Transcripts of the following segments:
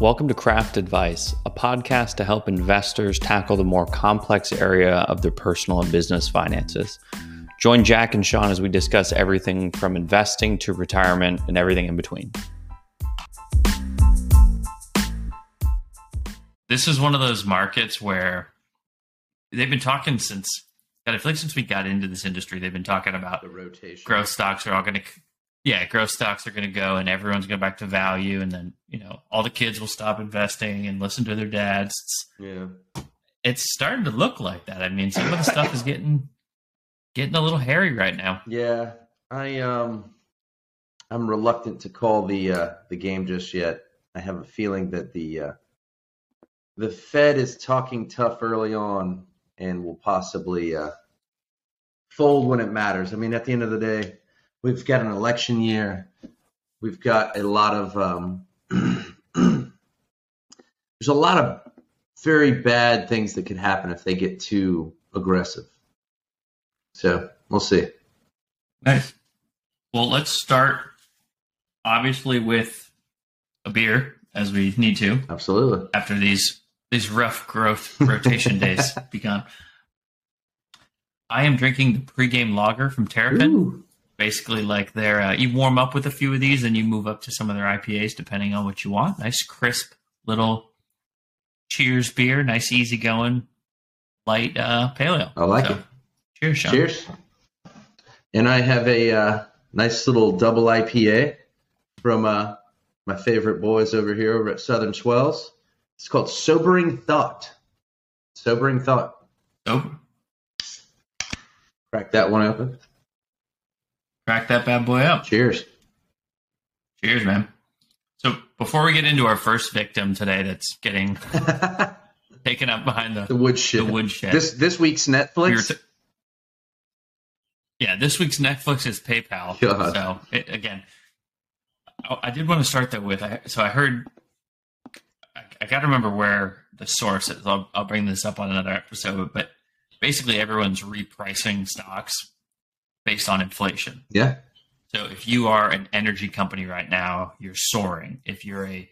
Welcome to Craft Advice, a podcast to help investors tackle the more complex area of their personal and business finances. Join Jack and Sean as we discuss everything from investing to retirement and everything in between. This is one of those markets where they've been talking since, God, I feel like since we got into this industry, they've been talking about the rotation. growth stocks are all going to yeah growth stocks are going to go and everyone's going back to value and then you know all the kids will stop investing and listen to their dads it's, Yeah. it's starting to look like that i mean some of the stuff is getting getting a little hairy right now Yeah. I um I'm reluctant to call the uh the game just yet. I have a feeling that the uh the Fed is talking tough early on and will possibly uh fold when it matters. I mean at the end of the day, we've got an election year. We've got a lot of um there's a lot of very bad things that could happen if they get too aggressive. So we'll see. nice well let's start obviously with a beer as we need to Absolutely. after these these rough growth rotation days begun i am drinking the pregame lager from terrapin Ooh. Basically like their uh, you warm up with a few of these and you move up to some of their IPAs depending on what you want. Nice crisp little cheers beer, nice easy going light uh pale ale. I like So, it. Cheers, Sean. Cheers. And I have a uh, nice little double IPA from uh, my favorite boys over here over at Southern Swells. It's called Sobering Thought. Sobering Thought. So Crack that one open. Crack that bad boy up. Cheers. Cheers, man. So before we get into our first victim today that's getting taken up behind the, woodshed. the woodshed. This this week's we Netflix. t- yeah, this week's Netflix is PayPal. God. So it, again, I, I did want to start that with. I, so I heard. I, I got to remember where the source is. I'll, I'll bring this up on another episode. But basically, everyone's repricing stocks based on inflation. yeah. So if you are an energy company right now, you're soaring. If you're a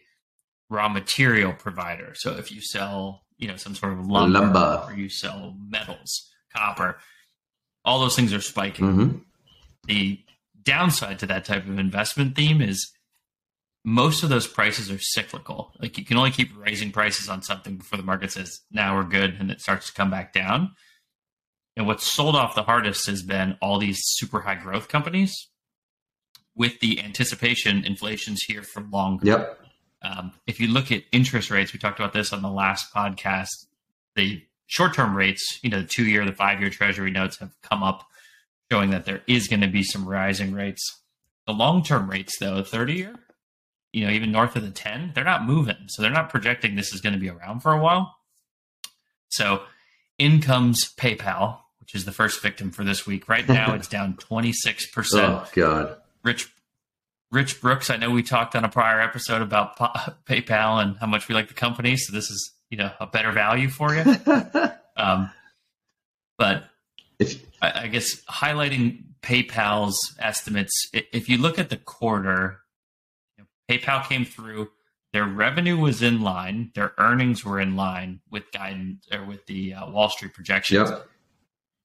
raw material provider, so if you sell, you know, some sort of lumber, Lumber. or you sell metals, copper, all those things are spiking. hmm The downside to that type of investment theme is most of those prices are cyclical. Like you can only keep raising prices on something before the market says, now we're good, and it starts to come back down. And what's sold off the hardest has been all these super high growth companies with the anticipation inflation's here for longer. Yep. Um, if you look at interest rates, we talked about this on the last podcast. The short-term rates, you know, the two-year, the five-year Treasury notes have come up, showing that there is going to be some rising rates. The long-term rates, though, thirty-year, you know, even north of the ten, they're not moving, so they're not projecting this is going to be around for a while. So, in comes PayPal, which is the first victim for this week. Right now, it's down twenty-six percent. Oh God. Rich Rich Brooks, I know we talked on a prior episode about Pa- PayPal and how much we like the company, so this is you know a better value for you. Um, but if I, I guess highlighting PayPal's estimates, if you look at the quarter, you know, PayPal came through. Their revenue was in line. Their earnings were in line with guidance or with the uh, Wall Street projections. yep.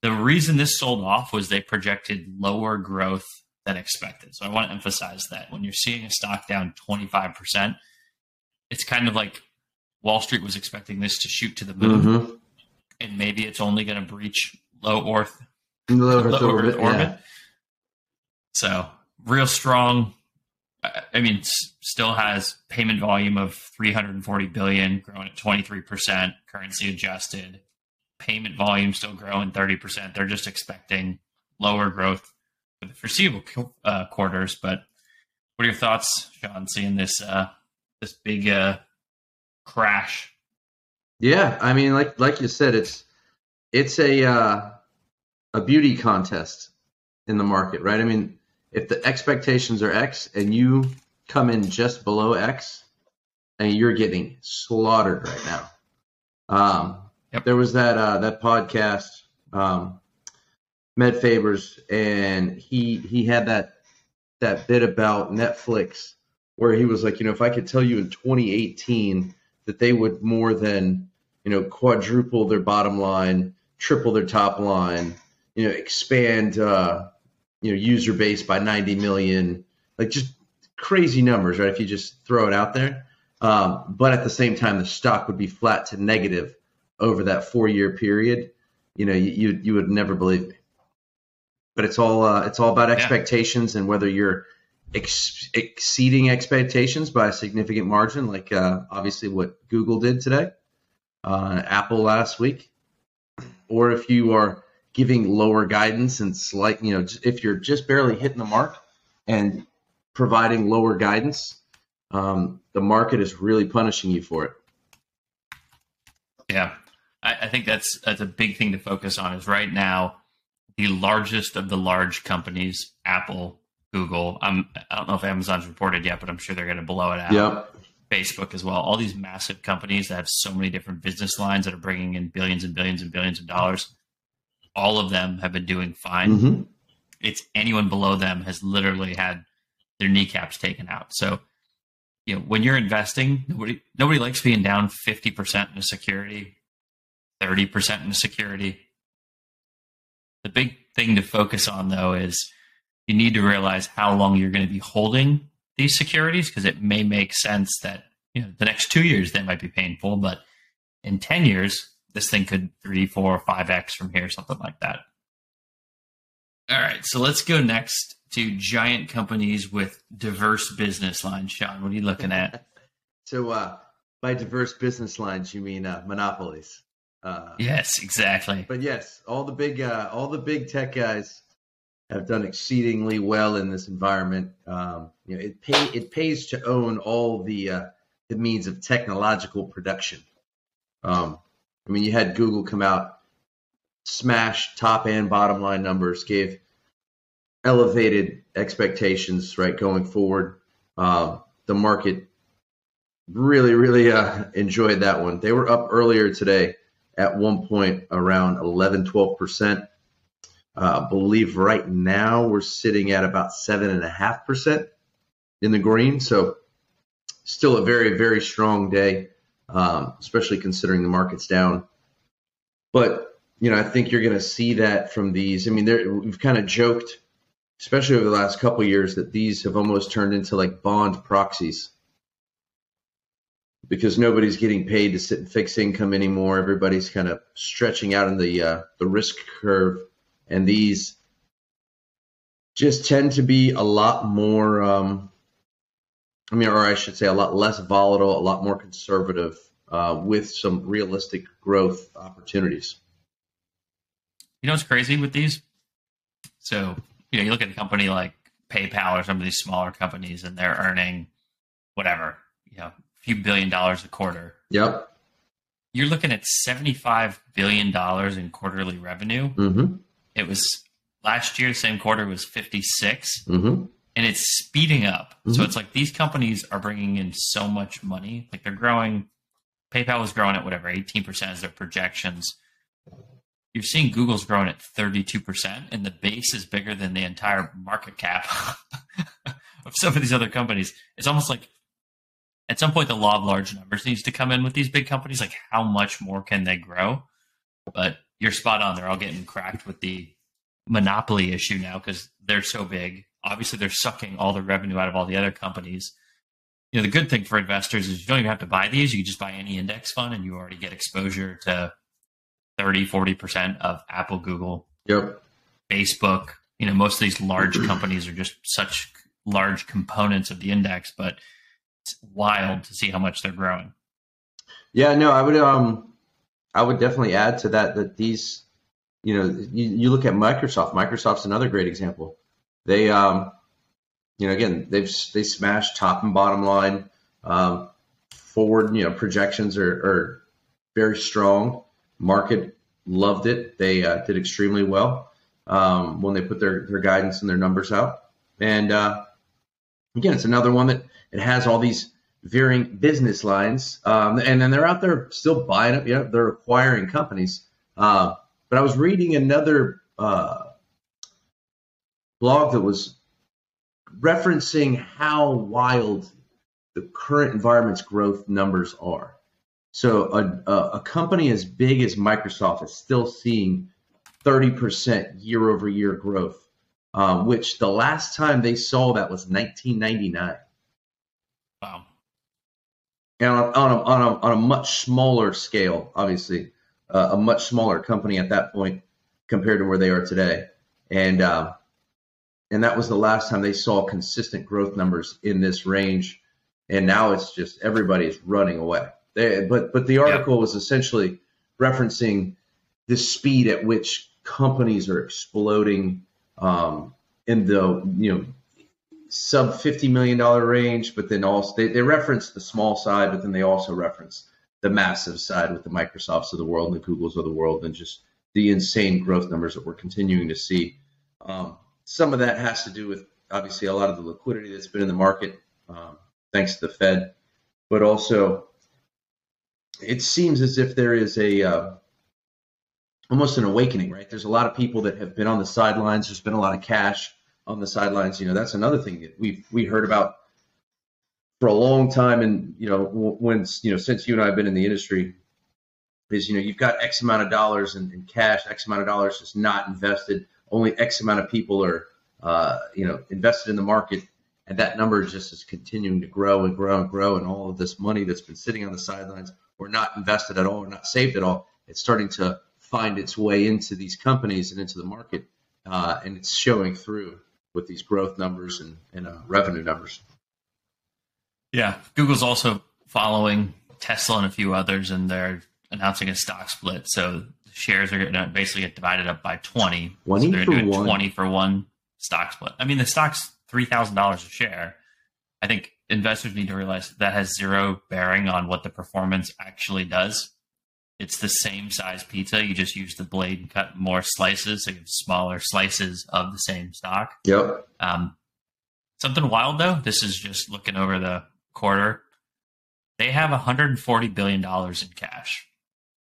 The reason this sold off was they projected lower growth than expected. So I want to emphasize that when you're seeing a stock down 25%, it's kind of like Wall Street was expecting this to shoot to the moon, Mm-hmm. and maybe it's only going to breach low Earth, Low Earth low orbit. Earth orbit. yeah. So real strong. I I mean, s- still has payment volume of 340 billion, growing at 23%, currency adjusted. Payment volume still growing 30%. They're just expecting lower growth for the foreseeable uh, quarters. But what are your thoughts, Sean, seeing this uh, this big uh, crash? Yeah, I mean, like like you said, it's it's a uh, a beauty contest in the market, right? I mean, if the expectations are X and you come in just below X, and you're getting slaughtered right now. Um, Yep. There was that uh, that podcast, um, Meb Faber's, and he he had that that bit about Netflix where he was like, you know, if I could tell you in 2018 that they would more than, you know, quadruple their bottom line, triple their top line, you know, expand, uh, you know, user base by 90 million, like just crazy numbers, right? If you just throw it out there. Um, but at the same time, the stock would be flat to negative over that four year period. You know, you, you, you would never believe me. But it's all uh, it's all about expectations yeah. and whether you're ex- exceeding expectations by a significant margin, like uh, obviously what Google did today, uh, Apple last week, or if you are giving lower guidance and slight, you know, if you're just barely hitting the mark and providing lower guidance, um, the market is really punishing you for it. Yeah, I, I think that's that's a big thing to focus on. Is right now the largest of the large companies, Apple, Google. I'm, I don't know if Amazon's reported yet, but I'm sure they're going to blow it out. Yep. Facebook as well. All these massive companies that have so many different business lines that are bringing in billions and billions and billions of dollars. All of them have been doing fine. Mm-hmm. It's anyone below them has literally had their kneecaps taken out. So, you know, when you're investing, nobody nobody likes being down 50% in a security, 30% in security. The big thing to focus on though is you need to realize how long you're going to be holding these securities because it may make sense that you know the next two years they might be painful, but in ten years this thing could three, four, five x from here, something like that. All right, so let's go next to giant companies with diverse business lines. Sean, what are you looking at? so, uh, by diverse business lines, you mean uh, monopolies? Uh, yes, exactly. But yes, all the big, uh, all the big tech guys have done exceedingly well in this environment. Um, you know, it pay it pays to own all the uh, the means of technological production. Um, I mean, you had Google come out, smash top and bottom line numbers, gave elevated expectations right going forward. Uh, the market really, really uh, enjoyed that one. They were up earlier today at one point around 11, 12 percent. Uh, believe right now we're sitting at about seven and a half percent in the green. So still a very, very strong day, um, especially considering the market's down. But, you know, I think you're going to see that from these. I mean, we've kind of joked, especially over the last couple years, that these have almost turned into like bond proxies because nobody's getting paid to sit and fix income anymore. Everybody's kind of stretching out in the uh, the risk curve. And these just tend to be a lot more um, i mean or i should say a lot less volatile a lot more conservative uh, with some realistic growth opportunities. You know what's crazy with these? So you know you look at a company like paypal or some of these smaller companies and they're earning whatever you know few billion dollars a quarter yep you're looking at 75 billion dollars in quarterly revenue mm-hmm it was last year, same quarter was 56. Mm-hmm. And it's speeding up. Mm-hmm. So it's like these companies are bringing in so much money. Like they're growing. PayPal was growing at whatever, 18% as their projections. You're seeing Google's growing at 32%, and the base is bigger than the entire market cap of some of these other companies. It's almost like at some point the law of large numbers needs to come in with these big companies. Like, how much more can they grow? But you're spot on. They're all getting cracked with the monopoly issue now because they're so big. Obviously, they're sucking all the revenue out of all the other companies. You know, the good thing for investors is you don't even have to buy these. You can just buy any index fund and you already get exposure to 30, 40% of Apple, Google, yep. Facebook. You know, most of these large companies are just such large components of the index, but it's wild to see how much they're growing. Yeah, no, I would um I would definitely add to that that these, you know, you, you look at Microsoft. Microsoft's another great example. They, um, you know, again, they've they smashed top and bottom line. Um, forward, you know, projections are, are very strong. Market loved it. They uh, did extremely well um, when they put their their guidance and their numbers out. And uh, again, it's another one that it has all these varying business lines, um, and then they're out there still buying up. Yeah, they're acquiring companies. Uh, but I was reading another uh, blog that was referencing how wild the current environment's growth numbers are. So a, a, a company as big as Microsoft is still seeing 30% year over year growth, um, which the last time they saw that was 1999. Wow. And on, on, a, on, a, on a much smaller scale, obviously, uh, a much smaller company at that point compared to where they are today. And uh, and that was the last time they saw consistent growth numbers in this range. And now it's just everybody's running away. They, but but the article yep. was essentially referencing the speed at which companies are exploding um, in the you know sub fifty million dollar range, but then also they, they reference the small side, but then they also reference the massive side with the Microsofts of the world and the Googles of the world, and just the insane growth numbers that we're continuing to see. Um, some of that has to do with obviously a lot of the liquidity that's been in the market, um, thanks to the Fed, but also it seems as if there is a uh, almost an awakening, right? There's a lot of people that have been on the sidelines. There's been a lot of cash on the sidelines. You know, that's another thing that we've we heard about for a long time, and you know, when you know, since you and I have been in the industry, is you know, you've got X amount of dollars in, in cash, X amount of dollars just not invested only X amount of people are, uh, you know, invested in the market, and that number just is continuing to grow and grow and grow. And all of this money that's been sitting on the sidelines or not invested at all or not saved at all, it's starting to find its way into these companies and into the market, uh, and it's showing through with these growth numbers and, and uh, revenue numbers. Yeah, Google's also following Tesla and a few others, and they're announcing a stock split. So shares are going to basically get divided up by 20. 20 so they're doing 20 for one stock split. I mean, the stock's $3,000 a share. I think investors need to realize that has zero bearing on what the performance actually does. It's the same size pizza. You just use the blade and cut more slices, so you have smaller slices of the same stock. Yep. Um, something wild though. This is just looking over the quarter. They have 140 billion dollars in cash.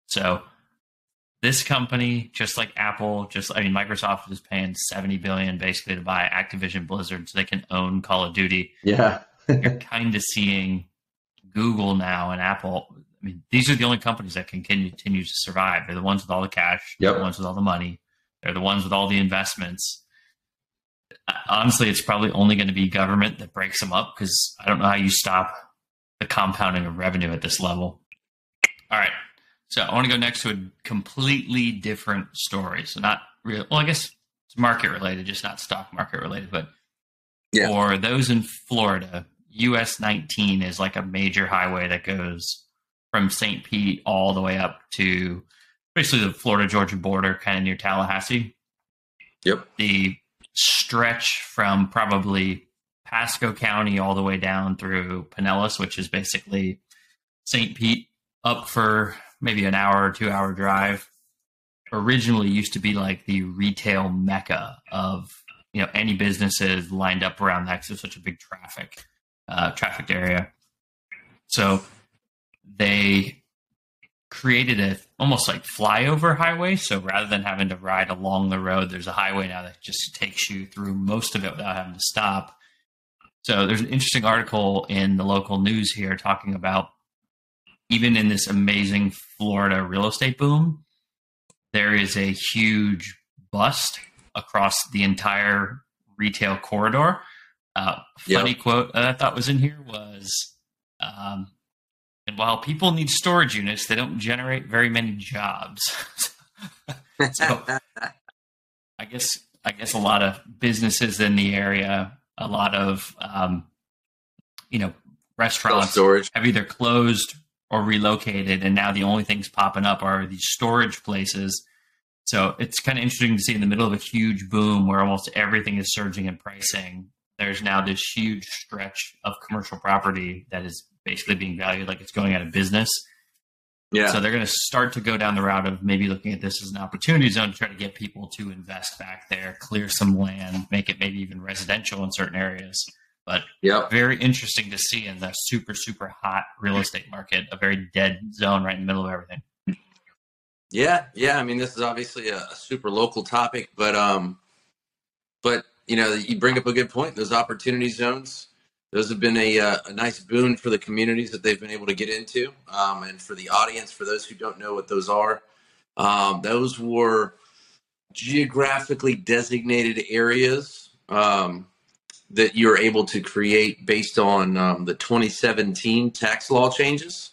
So this company, just like Apple, just I mean Microsoft is paying seventy billion basically to buy Activision Blizzard so they can own Call of Duty. Yeah. You're kind of seeing Google now and Apple. I mean, these are the only companies that can continue to survive. They're the ones with all the cash. Yep. They're the ones with all the money. They're the ones with all the investments. Honestly, it's probably only going to be government that breaks them up because I don't know how you stop the compounding of revenue at this level. All right. So I want to go next to a completely different story. So not real. Well, I guess it's market related, just not stock market related. But yeah. for those in Florida, US 19 is like a major highway that goes from St. Pete all the way up to basically the Florida Georgia border, kind of near Tallahassee. Yep. The stretch from probably Pasco County all the way down through Pinellas, which is basically St. Pete up for maybe an hour or two hour drive, originally used to be like the retail mecca of you know any businesses lined up around that because it's such a big traffic uh, trafficked area. So they created a almost like flyover highway. So rather than having to ride along the road, there's a highway now that just takes you through most of it without having to stop. So there's an interesting article in the local news here talking about even in this amazing Florida real estate boom, there is a huge bust across the entire retail corridor. Uh, funny yep. quote that I thought was in here was, um, and while people need storage units, they don't generate very many jobs. so, I guess I guess a lot of businesses in the area, a lot of um, you know restaurants storage. have either closed or relocated, and now the only things popping up are these storage places. So it's kind of interesting to see in the middle of a huge boom where almost everything is surging in pricing. There's now this huge stretch of commercial property that is basically being valued like it's going out of business. Yeah. So they're going to start to go down the route of maybe looking at this as an opportunity zone to try to get people to invest back there, clear some land, make it maybe even residential in certain areas. But yep. very interesting to see in the super, super hot real estate market, a very dead zone right in the middle of everything. Yeah, yeah. I mean, this is obviously a, a super local topic, but um, but you know, you bring up a good point. Those opportunity zones, those have been a, uh, a nice boon for the communities that they've been able to get into, um, and for the audience. For those who don't know what those are, um, those were geographically designated areas um, that you're able to create based on um, the 2017 tax law changes.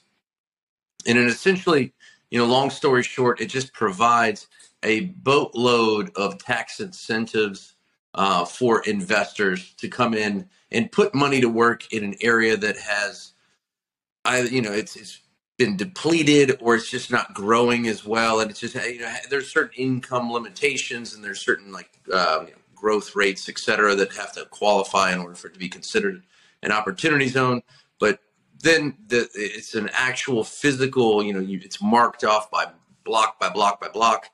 And it essentially, you know, long story short, it just provides a boatload of tax incentives uh, for investors to come in and put money to work in an area that has, I, you know, it's, it's been depleted or it's just not growing as well. And it's just, you know, there's certain income limitations and there's certain like uh, growth rates, et cetera, that have to qualify in order for it to be considered an opportunity zone. But then the, it's an actual physical, you know, you, it's marked off by block by block by block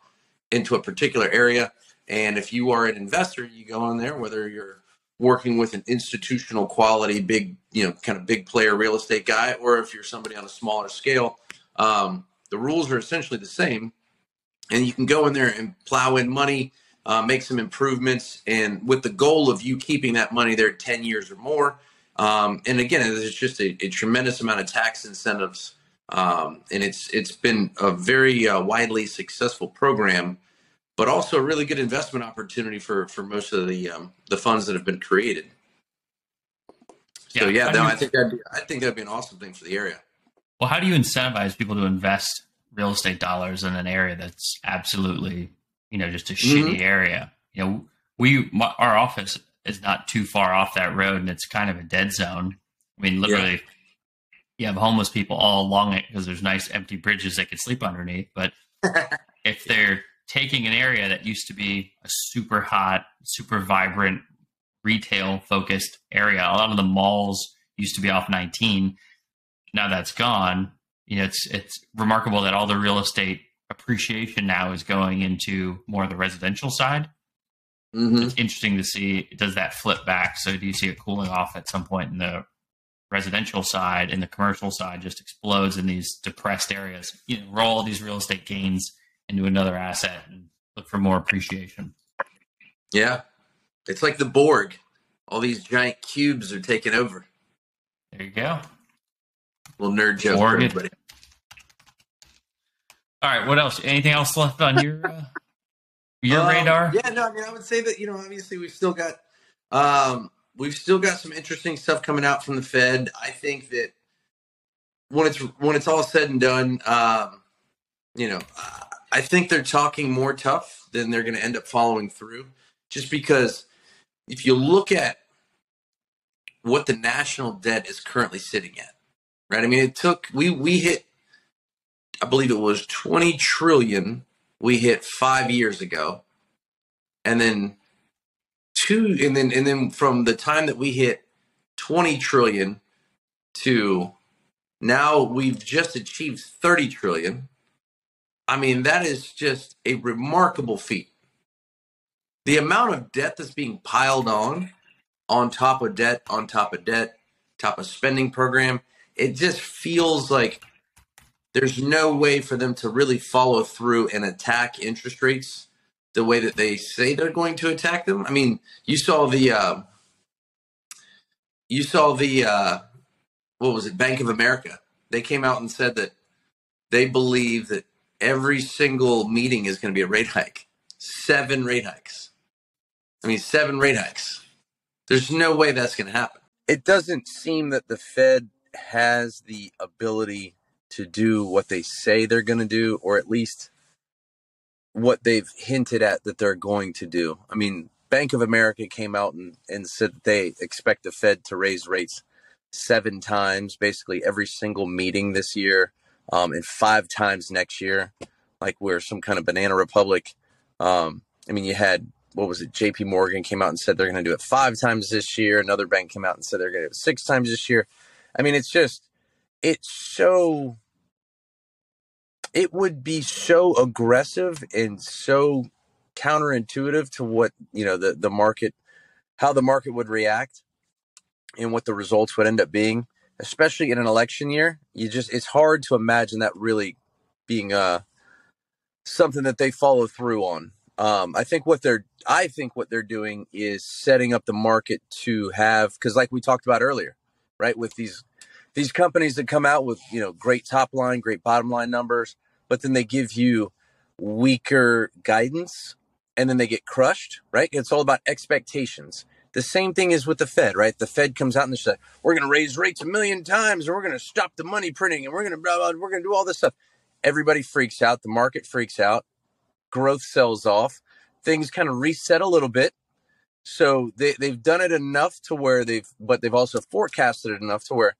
into a particular area. And if you are an investor, you go in there, whether you're working with an institutional quality, big, you know, kind of big player real estate guy, or if you're somebody on a smaller scale, um, the rules are essentially the same. And you can go in there and plow in money, uh, make some improvements, and with the goal of you keeping that money there 10 years or more. Um, and again, there's just a, a, tremendous amount of tax incentives. Um, and it's it's been a very uh, widely successful program but also a really good investment opportunity for for most of the um, the funds that have been created. So yeah, yeah no, you, I think that'd be, I think that'd be an awesome thing for the area. Well, how do you incentivize people to invest real estate dollars in an area that's absolutely you know just a mm-hmm. shitty area? You know, we my, our office is not too far off that road, and it's kind of a dead zone. I mean, literally. Yeah. You have homeless people all along it because there's nice empty bridges they could sleep underneath. But if they're taking an area that used to be a super hot, super vibrant, retail focused area. A lot of the malls used to be off 19. Now that's gone. You know, it's it's remarkable that all the real estate appreciation now is going into more of the residential side. Mm-hmm. It's interesting to see does that flip back. So do you see it cooling off at some point in the residential side and the commercial side just explodes in these depressed areas? You know, roll all these real estate gains into another asset and look for more appreciation. Yeah. It's like the Borg. All these giant cubes are taking over. There you go. Little nerd joke Borg for everybody. All right, what else? Anything else left on your uh, your um, radar? Yeah, no, I mean I would say that, you know, obviously we've still got um we've still got some interesting stuff coming out from the Fed. I think that when it's when it's all said and done, um, you know, I think they're talking more tough than they're going to end up following through, just because if you look at what the national debt is currently sitting at, right? I mean, it took we we hit, I believe it was twenty trillion. We hit five years ago, and then two, and then and then from the time that we hit twenty trillion to now, we've just achieved thirty trillion I mean, that is just a remarkable feat. The amount of debt that's being piled on, on top of debt, on top of debt, top of spending program, it just feels like there's no way for them to really follow through and attack interest rates the way that they say they're going to attack them. I mean, you saw the uh, you saw the uh, what was it, Bank of America? They came out and said that they believe that every single meeting is going to be a rate hike. Seven rate hikes. I mean, seven rate hikes. There's no way that's going to happen. It doesn't seem that the Fed has the ability to do what they say they're going to do, or at least what they've hinted at that they're going to do. I mean, Bank of America came out and, and said that they expect the Fed to raise rates seven times, basically every single meeting this year um, and five times next year, like we're some kind of banana republic. Um, I mean, you had what was it? J.P. Morgan came out and said they're going to do it five times this year. Another bank came out and said they're going to do it six times this year. I mean, it's just it's so it would be so aggressive and so counterintuitive to what you know the the market how the market would react and what the results would end up being especially in an election year, you just it's hard to imagine that really being uh something that they follow through on. Um, I think what they're I think what they're doing is setting up the market to have because like we talked about earlier, right? With these these companies that come out with you know great top line, great bottom line numbers, but then they give you weaker guidance and then they get crushed, right? It's all about expectations. The same thing is with the Fed, right? The Fed comes out and they say, we're going to raise rates a million times and we're going to stop the money printing and we're going to blah, blah, we're going to do all this stuff. Everybody freaks out. The market freaks out. Growth sells off. Things kind of reset a little bit. So they, they've done it enough to where they've, but they've also forecasted it enough to where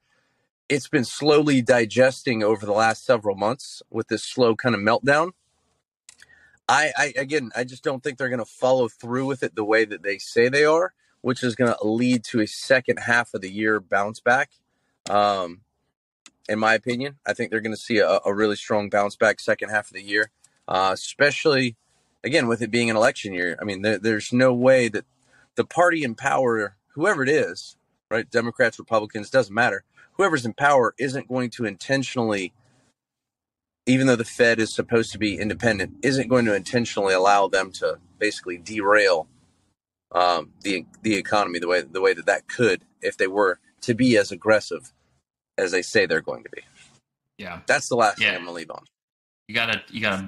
it's been slowly digesting over the last several months with this slow kind of meltdown. I, I again, I just don't think they're going to follow through with it the way that they say they are, which is going to lead to a second half of the year bounce back. Um, in my opinion, I think they're going to see a, a, really strong bounce back second half of the year, uh, especially again with it being an election year. I mean, there, there's no way that the party in power, whoever it is, right, Democrats, Republicans, doesn't matter, whoever's in power isn't going to intentionally even though the Fed is supposed to be independent, isn't going to intentionally allow them to basically derail um, the the economy the way the way that that could if they were to be as aggressive as they say they're going to be. Yeah, that's the last yeah. thing I'm gonna leave on. You got a you got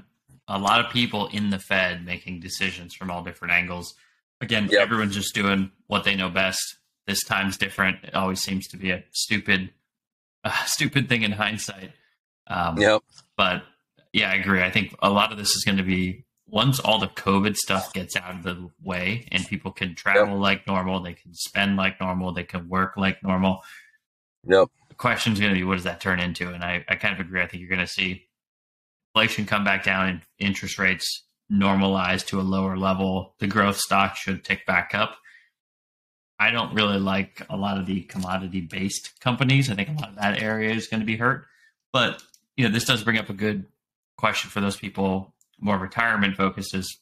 a, lot of people in the Fed making decisions from all different angles. Again, yep. everyone's just doing what they know best. This time's different. It always seems to be a stupid, a stupid thing in hindsight. Um, yep. But yeah, I agree. I think a lot of this is going to be once all the COVID stuff gets out of the way and people can travel yep. like normal, they can spend like normal, they can work like normal. Yep. The question is going to be what does that turn into? And I, I kind of agree. I think you're going to see inflation come back down and interest rates normalize to a lower level. The growth stock should tick back up. I don't really like a lot of the commodity based companies. I think a lot of that area is going to be hurt. But you know, this does bring up a good question for those people more retirement focused is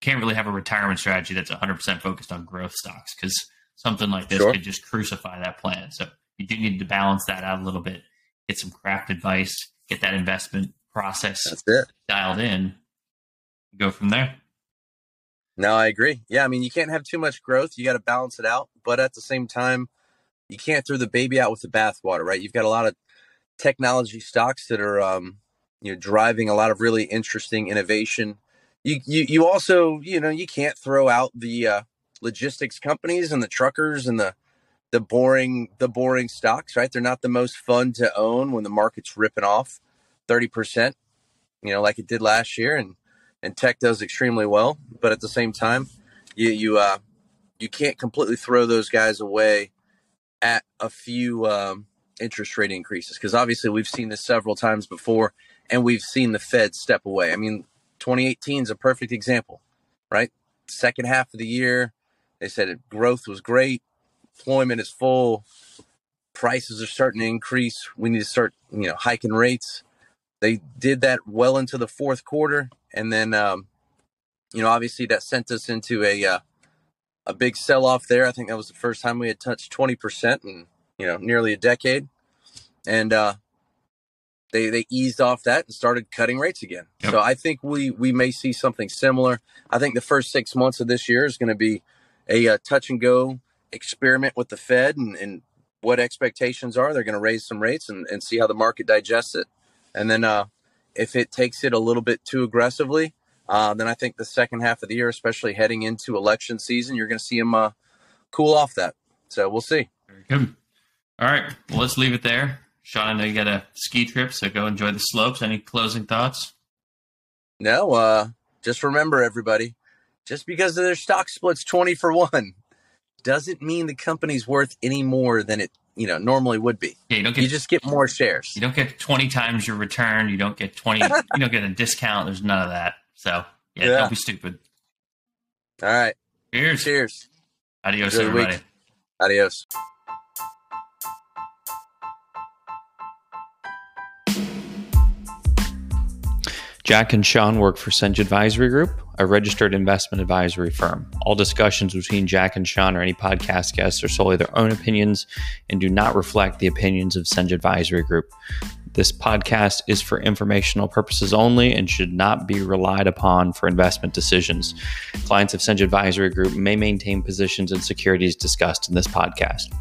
can't really have a retirement strategy that's 100% focused on growth stocks because something like this sure. could just crucify that plan. So you do need to balance that out a little bit, get some craft advice, get that investment process dialed in, go from there. No, I agree. Yeah, I mean, you can't have too much growth. You got to balance it out, but at the same time, you can't throw the baby out with the bathwater, right? You've got a lot of technology stocks that are um, you know driving a lot of really interesting innovation. You you you also you know you can't throw out the uh, logistics companies and the truckers and the the boring the boring stocks right? They're not the most fun to own when the market's ripping off 30% you know like it did last year and and tech does extremely well. But at the same time you you uh you can't completely throw those guys away at a few um interest rate increases. Because obviously we've seen this several times before and we've seen the Fed step away. I mean, 2018 is a perfect example, right? Second half of the year, they said growth was great, employment is full, prices are starting to increase. We need to start, you know, hiking rates. They did that well into the fourth quarter, and then, um, you know, obviously that sent us into a uh, a big sell off there. I think that was the first time we had touched 20 percent, in, you know, nearly a decade. And uh, they they eased off that and started cutting rates again. Yep. So I think we we may see something similar. I think the first six months of this year is going to be a, a, uh, touch and go experiment with the Fed and, and what expectations are. They're going to raise some rates and, and see how the market digests it. And then uh, if it takes it a little bit too aggressively, uh, then I think the second half of the year, especially heading into election season, you're going to see them uh, cool off that. So we'll see. Very good. All right. Well, let's leave it there. Sean, I know you got a ski trip, so go enjoy the slopes. Any closing thoughts? No, uh, just remember everybody, just because their stock splits 20 for one doesn't mean the company's worth any more than it you know normally would be. Yeah, you don't get you just get more shares. You don't get 20 times your return. You don't get 20 you don't get a discount. There's none of that. So, yeah, yeah. don't be stupid. All right. Cheers. Cheers. Adios everybody. Adios. Jack and Sean work for Senge Advisory Group, a registered investment advisory firm. All discussions between Jack and Sean or any podcast guests are solely their own opinions and do not reflect the opinions of Senge Advisory Group. This podcast is for informational purposes only and should not be relied upon for investment decisions. Clients of Senge Advisory Group may maintain positions in securities discussed in this podcast.